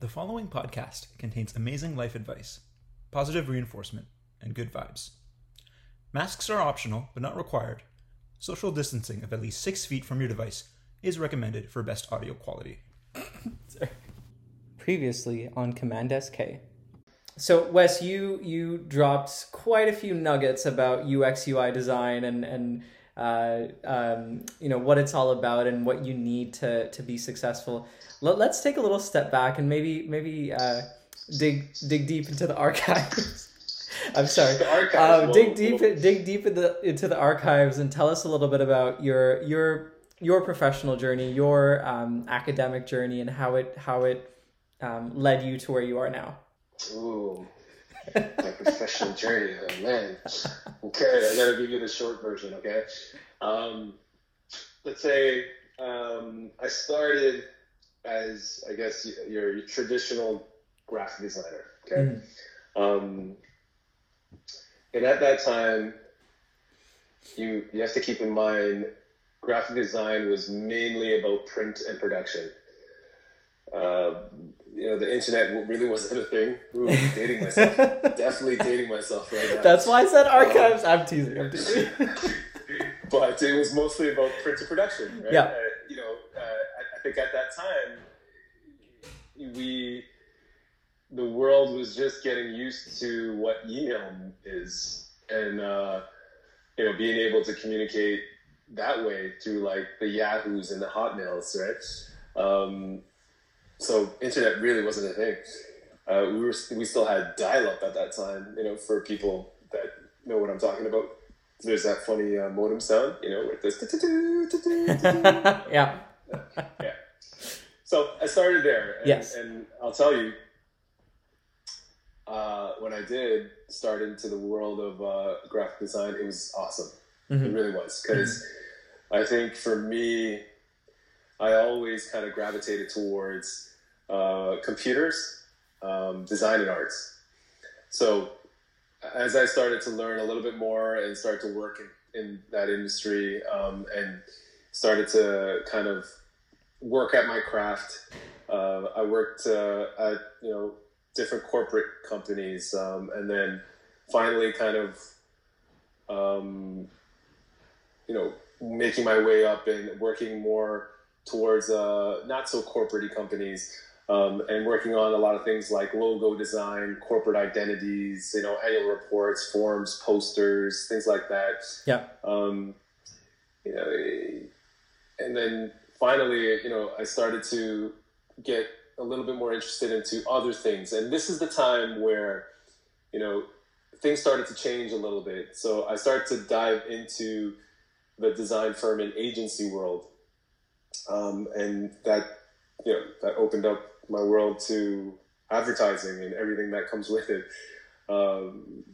The following podcast contains amazing life advice, positive reinforcement, and good vibes. Masks are optional but not required. Social distancing of at least six feet from your device is recommended for best audio quality. previously on Command SK. So Wes, you you dropped quite a few nuggets about UX UI design and and uh, um, you know what it's all about and what you need to to be successful. Let, us take a little step back and maybe maybe uh, dig dig deep into the archives. I'm sorry. Archives, Um, dig deep dig deep in the, into the archives and tell us a little bit about your your your professional journey, your um, academic journey, and how it how it um, led you to where you are now. Ooh, my professional journey, oh, man. Okay, I gotta give you the short version. Okay, um, let's say um, I started as I guess your, your traditional graphic designer. Okay, um, and at that time, you you have to keep in mind graphic design was mainly about print and production. Uh, you know, the internet really wasn't a thing. Ooh, dating myself. Definitely dating myself right now. That's why I said archives. I'm teasing. I'm teasing. but it was mostly about print to production. Right? Yeah. Uh, you know, uh, I, I think at that time, we, the world was just getting used to what email is, and uh, you know, being able to communicate that way through like the Yahoos and the Hotmails, right? Um, so internet really wasn't a thing. Uh, we were we still had dial up at that time. You know, for people that know what I'm talking about. There's that funny uh, modem sound, you know, with this. yeah. yeah. So I started there. And, Yes. And I'll tell you, uh, when I did start into the world of uh, graphic design, it was awesome. It Mhm. really was. Because I think for me, I always kind of gravitated towards uh, computers, um, design, and arts. So as I started to learn a little bit more and start to work in, in that industry um, and started to kind of work at my craft, uh, I worked uh, at you know different corporate companies, um, and then finally kind of um, you know making my way up and working more towards uh, not so corporate companies um, and working on a lot of things like logo design, corporate identities, you know, annual reports, forms, posters, things like that. Yeah. Um, you know, and then finally, you know, I started to get a little bit more interested into other things, and this is the time where, you know, things started to change a little bit. So I started to dive into the design firm and agency world, um, and that you know that opened up my world to advertising and everything that comes with it, um,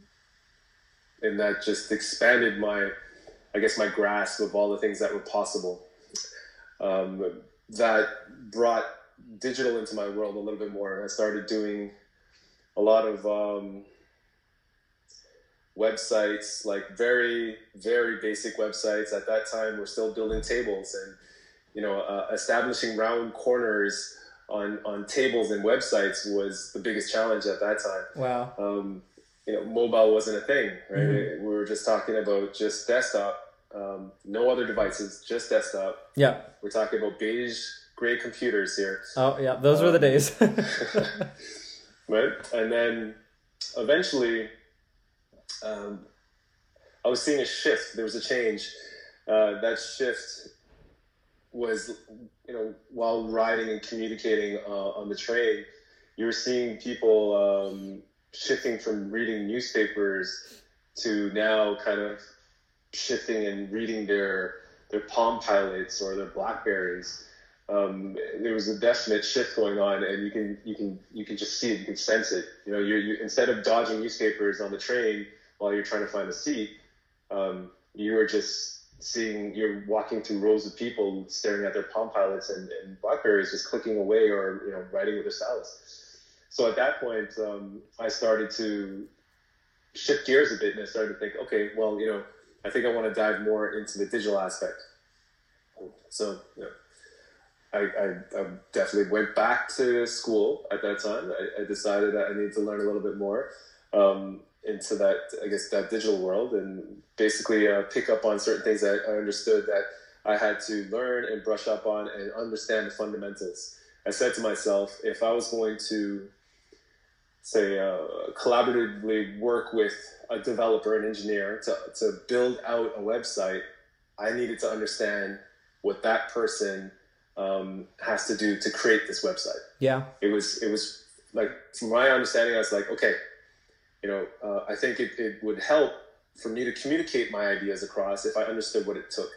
and that just expanded my, I guess, my grasp of all the things that were possible. Um, that brought digital into my world a little bit more. I started doing a lot of um, websites, like very, very basic websites. At that time, we're still building tables and you know, uh, establishing round corners on on tables and websites was the biggest challenge at that time. Wow. Um, you know, mobile wasn't a thing, right? Mhm. We were just talking about just desktop, um, no other devices, just desktop. Yeah. We're talking about beige gray computers here. Oh yeah. Those were the days. right? And then eventually, um, I was seeing a shift. There was a change. Uh, that shift was, you know, while riding and communicating uh, on the train, you were seeing people um, shifting from reading newspapers to now kind of shifting and reading their their Palm Pilots or their Blackberries um, there was a definite shift going on, and you can you can you can just see it, you can sense it. You know, you're, you instead of dodging newspapers on the train while you're trying to find a seat, um, you're just seeing you're walking through rows of people staring at their Palm Pilots and, and Blackberries, just clicking away or you know writing with their stylus. So at that point, um, I started to shift gears a bit, and I started to think, okay, well, you know, I think I want to dive more into the digital aspect. So, you know, I, I, I, definitely went back to school at that time. I, I decided that I needed to learn a little bit more um, into that, I guess, that digital world and basically uh, pick up on certain things that I understood that I had to learn and brush up on and understand the fundamentals. I said to myself, if I was going to say uh, collaboratively work with a developer, an engineer to, to build out a website, I needed to understand what that person um, has to do to create this website. Yeah. It was it was like from my understanding, I was like, okay, you know, uh, I think it, it would help for me to communicate my ideas across if I understood what it took.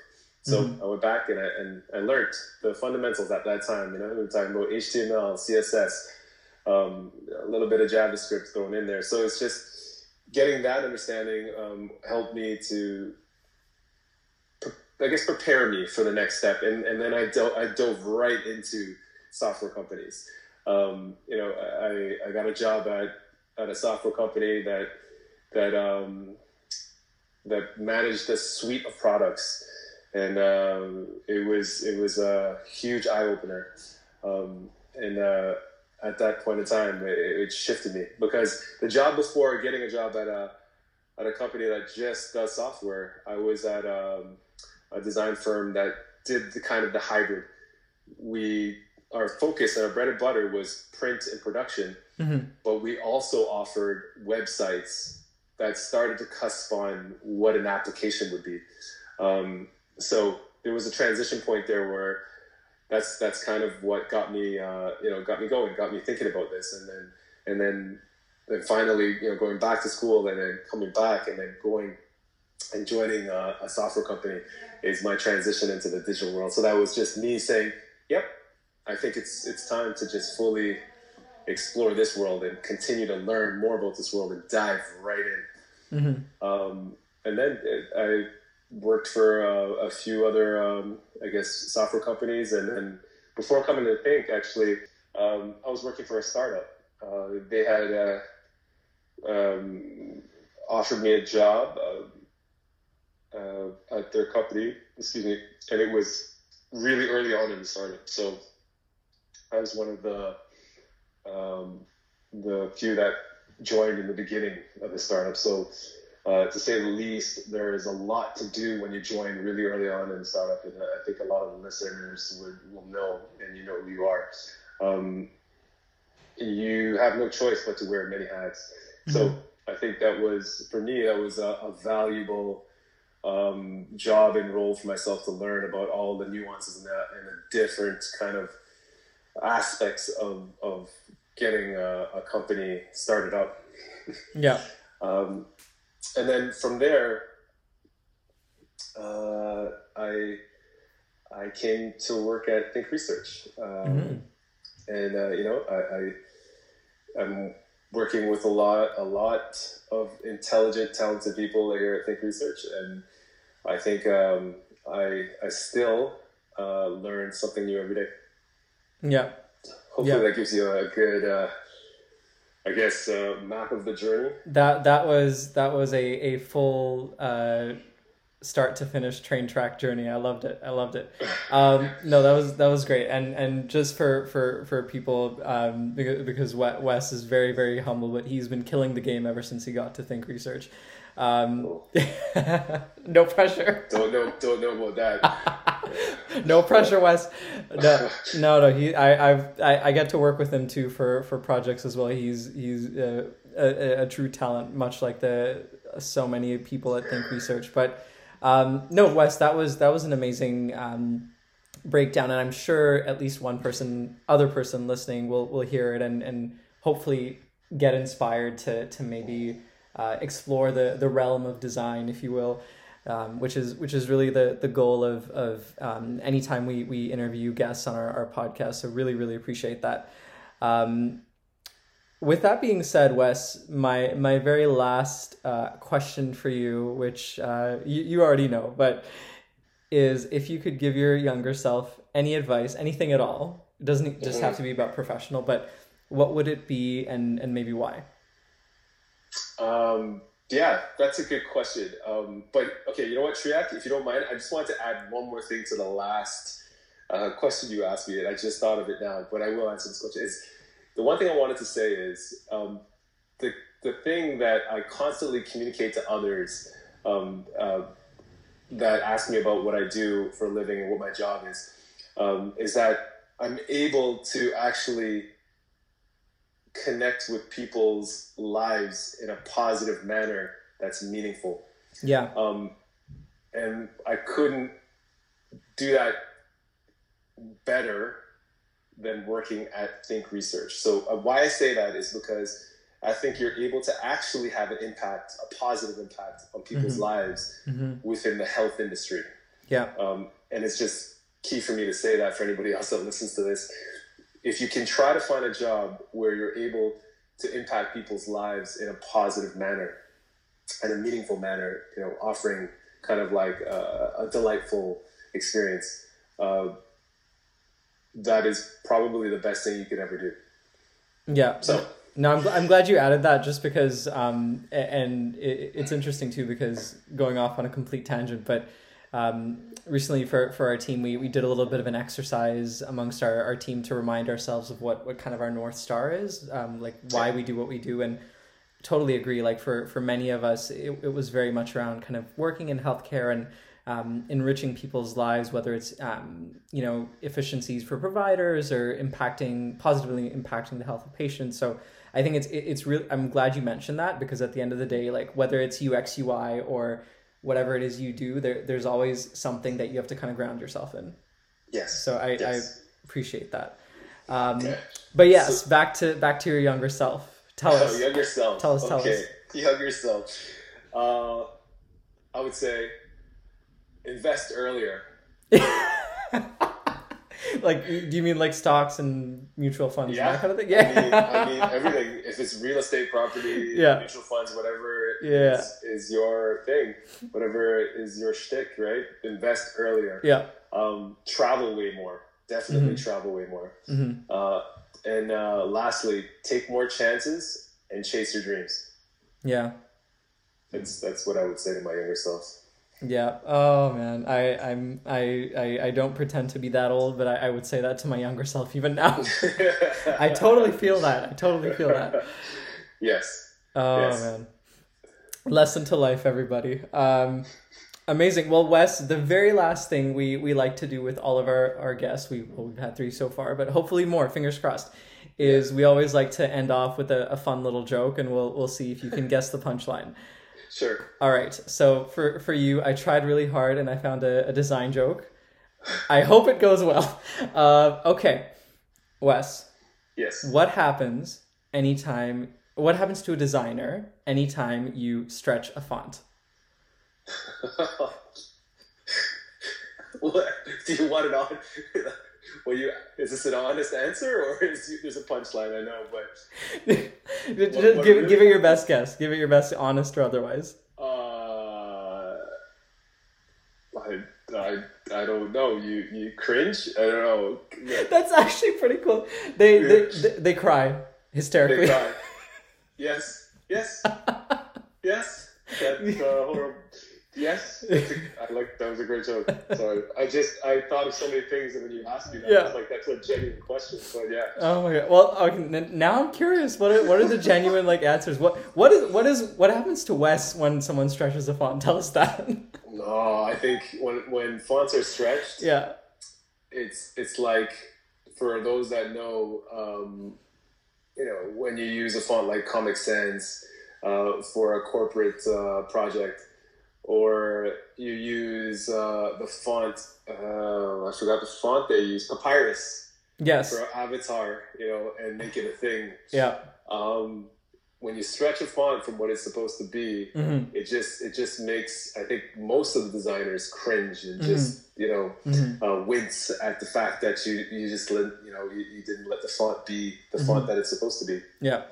So mm-hmm. I went back and I, and I learned the fundamentals at that time. You know, we were talking about HTML, CSS, um, a little bit of JavaScript thrown in there. So it's just getting that understanding um, helped me to, I guess, prepare me for the next step. And, and then I, do- I dove right into software companies. Um, you know, I, I got a job at, at a software company that that um, that managed a suite of products, and um, it was it was a huge eye opener. Um, and uh, at that point in time, it, it, shifted me because the job before getting a job at a at a company that just does software, I was at um, a design firm that did the kind of the hybrid. We our focus and our bread and butter was print and production, mm-hmm. but we also offered websites that started to cusp on what an application would be. Um, so there was a transition point there where that's that's kind of what got me uh, you know got me going, got me thinking about this, and then and then then finally you know going back to school and then coming back and then going and joining a, a software company is my transition into the digital world. So that was just me saying, "Yep, I think it's it's time to just fully explore this world and continue to learn more about this world and dive right in." Mm-hmm. Um, and then it, I worked for uh, a few other, um, I guess, software companies. And then before coming to Think, actually, um, I was working for a startup. Uh, they had uh, um, offered me a job uh, uh, at their company, excuse me, and it was really early on in the startup. So I was one of the um, the few that joined in the beginning of the startup. So uh, to say the least, there is a lot to do when you join really early on in a startup, and I think a lot of the listeners would, will know, and you know who you are. Um, you have no choice but to wear many hats. Mm-hmm. So I think that was for me that was a, a valuable um, job and role for myself to learn about all the nuances and, that, and the different kind of aspects of of getting a, a company started up. Yeah. um, and then from there, uh, I I came to work at Think Research, um, mm-hmm. and uh, you know I, I am working with a lot a lot of intelligent, talented people here at Think Research, and I think um, I I still uh, learn something new every day. Yeah. Hopefully yeah. that gives you a good uh, I guess uh, map of the journey. That that was that was a a full uh, start to finish train track journey. I loved it. I loved it. Um, no, that was that was great. And and just for for for people, um, because, because Wes is very very humble, but he's been killing the game ever since he got to Think Research. Um, no pressure. Don't know. Don't know about that. no pressure, Wes. No, no, no. He, I, I've, I, I get to work with him too for for projects as well. He's he's uh, a, a true talent, much like the so many people at Think Research. But um, no, Wes, that was that was an amazing. Um, breakdown and i'm sure at least one person other person listening will will hear it and and hopefully get inspired to to maybe uh, explore the the realm of design, if you will. Um, which is which is really the the goal of of um, anytime we we interview guests on our, our podcast. So really really appreciate that. Um, with that being said, Wes, my my very last uh, question for you, which uh, you, you already know, but is if you could give your younger self any advice, anything at all, it doesn't just have to be about professional, but what would it be and and maybe why? Um, yeah, that's a good question. Um, but okay, you know what, Triak, if you don't mind, I just wanted to add one more thing to the last uh, question you asked me, and I just thought of it now, but I will answer this question. Is the one thing I wanted to say is um, the the thing that I constantly communicate to others um, uh, that ask me about what I do for a living and what my job is um, is that I'm able to actually connect with people's lives in a positive manner that's meaningful. Yeah. Um, and I couldn't do that better than working at Think Research. So uh, why I say that is because I think you're able to actually have an impact, a positive impact on people's Mhm. lives Mhm. within the health industry. Yeah. Um, and it's just key for me to say that for anybody else that listens to this. If you can try to find a job where you're able to impact people's lives in a positive manner and a meaningful manner, you know, offering kind of like a, a delightful experience, uh, that is probably the best thing you could ever do. Yeah. So, No, I'm, gl- I'm glad you added that just because, um, and it, it's interesting too because going off on a complete tangent, but um, recently for, for our team, we, we did a little bit of an exercise amongst our, our team to remind ourselves of what, what kind of our North Star is, um, like why we do what we do. And totally agree. Like for, for many of us, it, it was very much around kind of working in healthcare and um, enriching people's lives, whether it's um, you know efficiencies for providers or impacting positively impacting the health of patients. So I think it's it, it's really I'm glad you mentioned that because at the end of the day, like whether it's UX UI or whatever it is you do, there there's always something that you have to kind of ground yourself in. yes. So I, Yes. I appreciate that. Um, Okay. But yes, back to back to your younger self. Tell Oh, us. younger self. Tell us, tell okay. us. Younger self. Uh, I would say invest earlier. like, do you mean like stocks and mutual funds and that kind of thing? I mean, I mean everything. If it's real estate, property, Yeah. mutual funds, whatever Yeah. is, is your thing, whatever is your shtick, right? Invest earlier. yeah. Um, travel way more. Definitely Mhm. travel way more. hmm Uh, and uh, lastly, take more chances and chase your dreams. Yeah. That's that's what I would say to my younger self. Yeah. Oh man, I I'm I I, I don't pretend to be that old, but I, I would say that to my younger self even now. I totally feel that. I totally feel that. Yes. Oh Yes. man. Lesson to life, everybody. Um, amazing. Well, Wes, the very last thing we we like to do with all of our our guests, we well, we've had three so far, but hopefully more. Fingers crossed. Is we always like to end off with a, a fun little joke, and we'll we'll see if you can guess the punchline. Sure. All right. So for for you, I tried really hard and I found a, a design joke. I hope it goes well. Uh, okay, Wes, Yes. what happens anytime? What happens to a designer anytime you stretch a font? what do you want it on? well, you is this an honest answer or is you, there's a punchline? I know, but Just what give, really- give it your best guess. Give it your best, honest or otherwise. uh, I, I I don't know. You you cringe? I don't know. That's actually pretty cool. They they, they, they cry hysterically. They cry. Yes. Yes. Yes. That's uh, horrible. Yes. A- I like that was a great joke. Sorry. I just I thought of so many things and then you asked me that. I Yeah. was like that's a genuine question. But yeah. Oh my god! Well, okay, now I'm curious. What are, what are the genuine like answers? What what is what is what happens to Wes when someone stretches a font? Tell us that. No, I think when when fonts are stretched, yeah. it's it's like for those that know, um, you know, when you use a font like Comic Sans uh, for a corporate uh, project, or you use uh, the font. Uh, I forgot the font they use, Papyrus Yes. for Avatar. You know, and make it a thing. Yeah. Um, when you stretch a font from what it's supposed to be, hmm it just it just makes I think most of the designers cringe and just you know hmm uh, wince at the fact that you you just let you know you, you didn't let the font be the font that it's supposed to be. Yeah.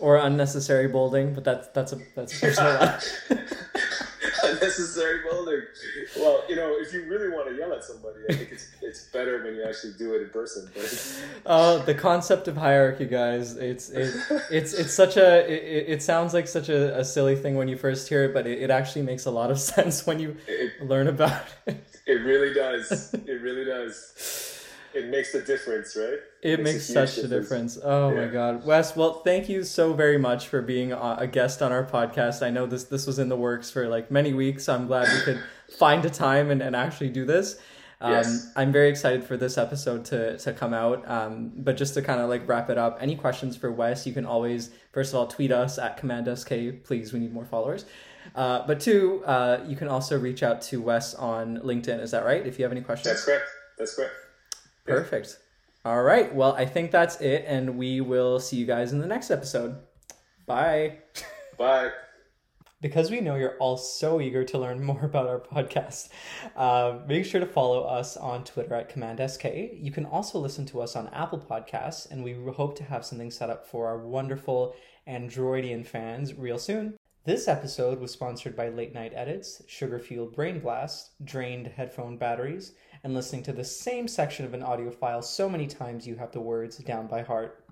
Or unnecessary bolding, but that's that's a that's a personal. Unnecessary bolding. Well, you know, if you really want to yell at somebody, I think it's it's better when you actually do it in person. But Oh, the concept of hierarchy, guys. It's it, it's it's such a it, it sounds like such a, a silly thing when you first hear it, but it, it actually makes a lot of sense when you it, learn about it. It really does. it really does. It makes a difference, right? It makes, such a difference. Oh yeah. my god, Wes. Well, thank you so very much for being a guest on our podcast. I know this this was in the works for like many weeks. So I'm glad we could find a time and, and actually do this. Um, yes. I'm very excited for this episode to, to come out. Um, but just to kind of like wrap it up, any questions for Wes, you can always, first of all, tweet us at Command SK. Please, we need more followers. Uh, but two, uh, you can also reach out to Wes on LinkedIn. Is that right? If you have any questions. That's correct. That's correct. Perfect. All right. Well, I think that's it, and we will see you guys in the next episode. Bye. Bye. Because we know you're all so eager to learn more about our podcast, uh, make sure to follow us on Twitter at CommandSK. You can also listen to us on Apple Podcasts, and we hope to have something set up for our wonderful Androidian fans real soon. This episode was sponsored by Late Night Edits, Sugar Fueled Brain Blast, Drained Headphone Batteries, and listening to the same section of an audio file so many times you have the words down by heart.